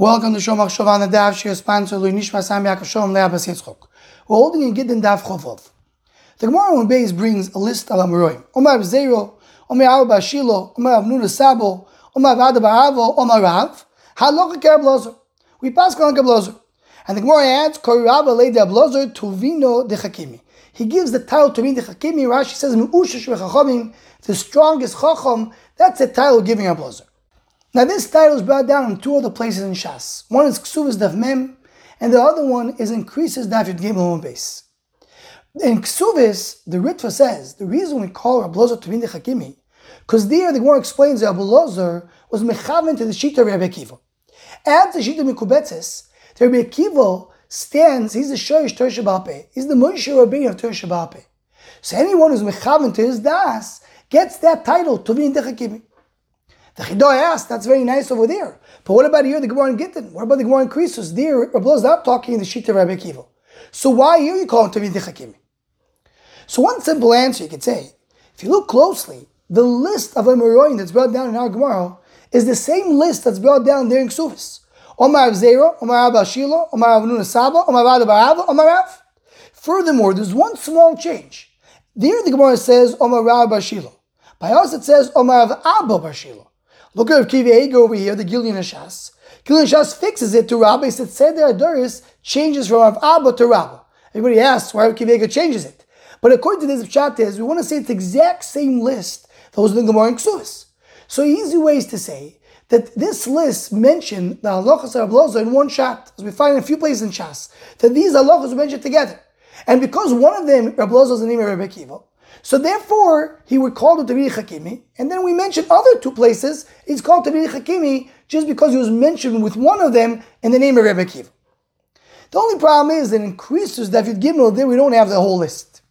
Welcome to Shomach Shovan Daf, sponsored by Nishma Sam Yaakov Shalom Le'abas Yitzchok. We're holding in Gittin Daf Chovov. The Gemara on Beis brings a list of Amoroim. Omar Zera, Omar Abba Shilo, Omar Avnuna Sabo, Omar Vada Baravo, Omar Rav, Halacha Kerablozer. We pass on Kerablozer. And the Gemara adds, Kori Rabba Lei Ablozer Tuvino de Chakimi. He gives the title to me the Chakimi. Rashi says, Me'ushash V'chachamim, the strongest Chacham. That's the title giving Ablozer. Now this title is brought down in two other places in Shas. One is Ksuvas Daf Mem, and the other one is in Krisis Daf Yud Gimel base. In Ksuvis, the Ritva says the reason we call Rabbi Lozer Tavin Hakimi, because there the Gemara explains that Rabbi Lozer was mechaven to the Shita of Rabbi Akiva. At the Shita Mikubetzes, the Rabbi Akiva stands, he's the Shoyish Torah Shabbape, he's the Moshe Rabbeinu of Torah Shabbape. So anyone who's mechaven to his das gets that title, Tavin Hakimi. The Chidah asked, that's very nice over there. But what about here, the Gemara in Gittin? What about the Gemara in Krisus? There, Rabbi is not talking in the Shita of Rabbi. So why here you call him Tavid Hakimi? So one simple answer you could say, if you look closely, the list of Amoroim that's brought down in our Gemara is the same list that's brought down there in Ksufis. Omar Zera, Omar Abba Shilo, Omar Av Nuna Omar Av Barava, Omar Av. Furthermore, there's one small change. There the Gemara says Omar Ab Shilo. By us it says Omar Av Abba Bashilo. Look at Kivi over here, the Gilyon Hashas. Gilyon Hashas fixes it to Rabbi. He said Seder Hadoros changes from Av Abba to Rabba. Everybody asks why Kivi changes it. But according to this chat is, we want to say it's the exact same list that was in the Gemara and Ksuvis. So easy ways to say that this list mentioned the halachas of Loza in one shot, as we find in a few places in Shas, that these halachas were mentioned together. And because one of them, Rabbi Loza, is the name of Rabbi Kiva, so therefore, he would call it Tabiri Hakimi, and then we mentioned other two places, he's called Tabiri Hakimi just because he was mentioned with one of them in the name of Rebbe Kiva. The only problem is that in Krisus David Gimel, there we don't have the whole list.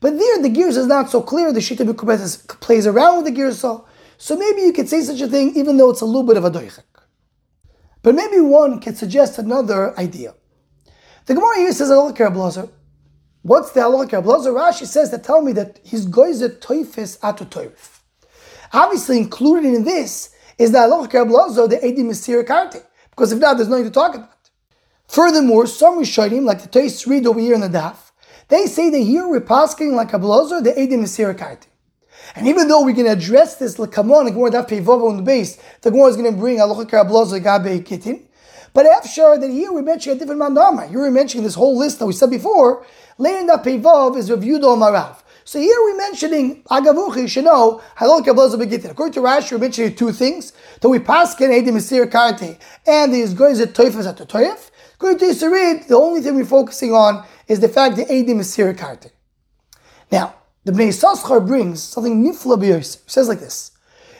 But there the gears is not so clear, the Shita Bikubetis plays around with the gears so, so maybe you could say such a thing even though it's a little bit of a doichek. But maybe one could suggest another idea. The Gemara here says, I What's the halakha? Blazer Rashi says that tell me that he's goizer toifis atu toif. Obviously, included in this is the halakha Blazer, the Edi Mesir Karte, because if not, there's nothing to talk about. Furthermore, some Rishonim, like the Tois read over here in the Daf, they say that here we're like a Blazer, the Edi Mesir Karte. And even though we can address this like come on, Gemara Daf Peivovo on the base, the Gemara is going to bring halakha Blazer Gabe Kitin. But after that here we mention a different mandama. Here we're mentioning this whole list that we said before. Later the Pevov is reviewed on Marav. So here we're mentioning Agavuchi, you should know, Halal Kabbalah. According to Rashi, we're mentioning two things. That we pass Ken Edim Mesir Karte and these guys at Toifas at the Toif. According to Yisrael, the only thing we're focusing on is the fact that Edim Mesir Karte. Now, the Bnei Saschar brings something nifla b'yos. says like this.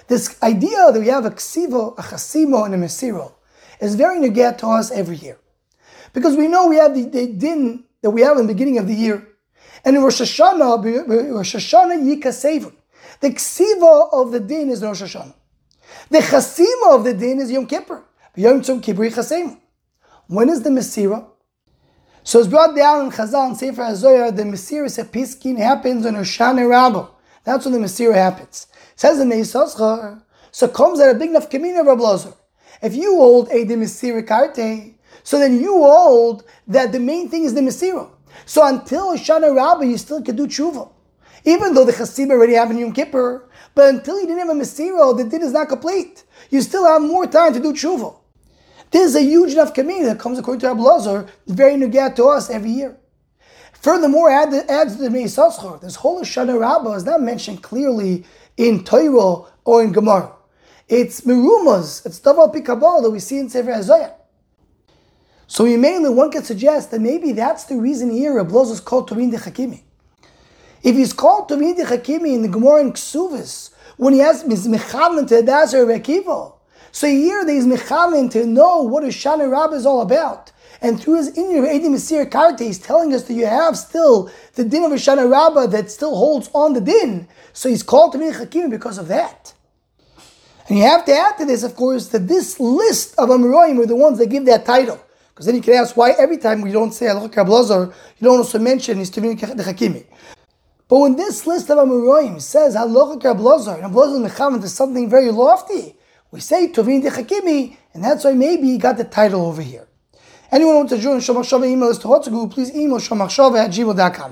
This idea that we have a ksivo, a chasimo, and a mesiro is very negat to us every year. Because we know we have the, the din that we have in the beginning of the year. And in Rosh Hashanah, Rosh Hashanah Yikasevun. The ksiva of the din is Rosh Hashanah. The chasima of the din is Yom Kippur. Yom Kippur Chasema. When is the Mesira? So it's brought down in Chazal and Sefer HaZoyah, the Mesira Sepiskin happens on Hoshana Rabbah. That's when the Mesira happens. It says in the so comes at a big enough community of Rabbi If you hold a the Mesira Karte, so then you hold that the main thing is the Mesira. So until Shana Rabbah, you still can do tshuva. Even though the Chasim already have a Yom Kippur, but until you didn't have a Mesira, the din is not complete. You still have more time to do tshuva. This is a huge enough community that comes according to Rabbi Lazar, very negat to us every year. Furthermore, add adds to the this whole Shana Rabbah is not mentioned clearly in Torah or in Gemara. It's Merumas, it's Davar Pikabal that we see in Sefer Hazayah. So mainly one could suggest that maybe that's the reason here Reb is called Turin de Hakimi. If he's called Turin de Hakimi in the Gemara and Ksuvis, when he has Mechavin to Adazer Rekivo, so here he's Mechavin to know what a Shana Rab is all about. And through his Inyan of Edim Mesir Karate, he's telling us that you have still the din of a Shana Rabbah that still holds on the din. So he's called to be Hakim because of that. And you have to add to this, of course, that this list of Amoraim are the ones that give that title. Because then you can ask why every time we don't say Allah Kablazar, you don't also mention his Tuvin the Hakimi. But when this list of Amoraim says Halacha Kablazar, and Ablazar Mechavan is something very lofty, We say Tovin Dechakimi, and that's why maybe he got the title over here. Anyone who wants to join Shomachshava email us to Hotzagu, please email shomachshava at gmail.com.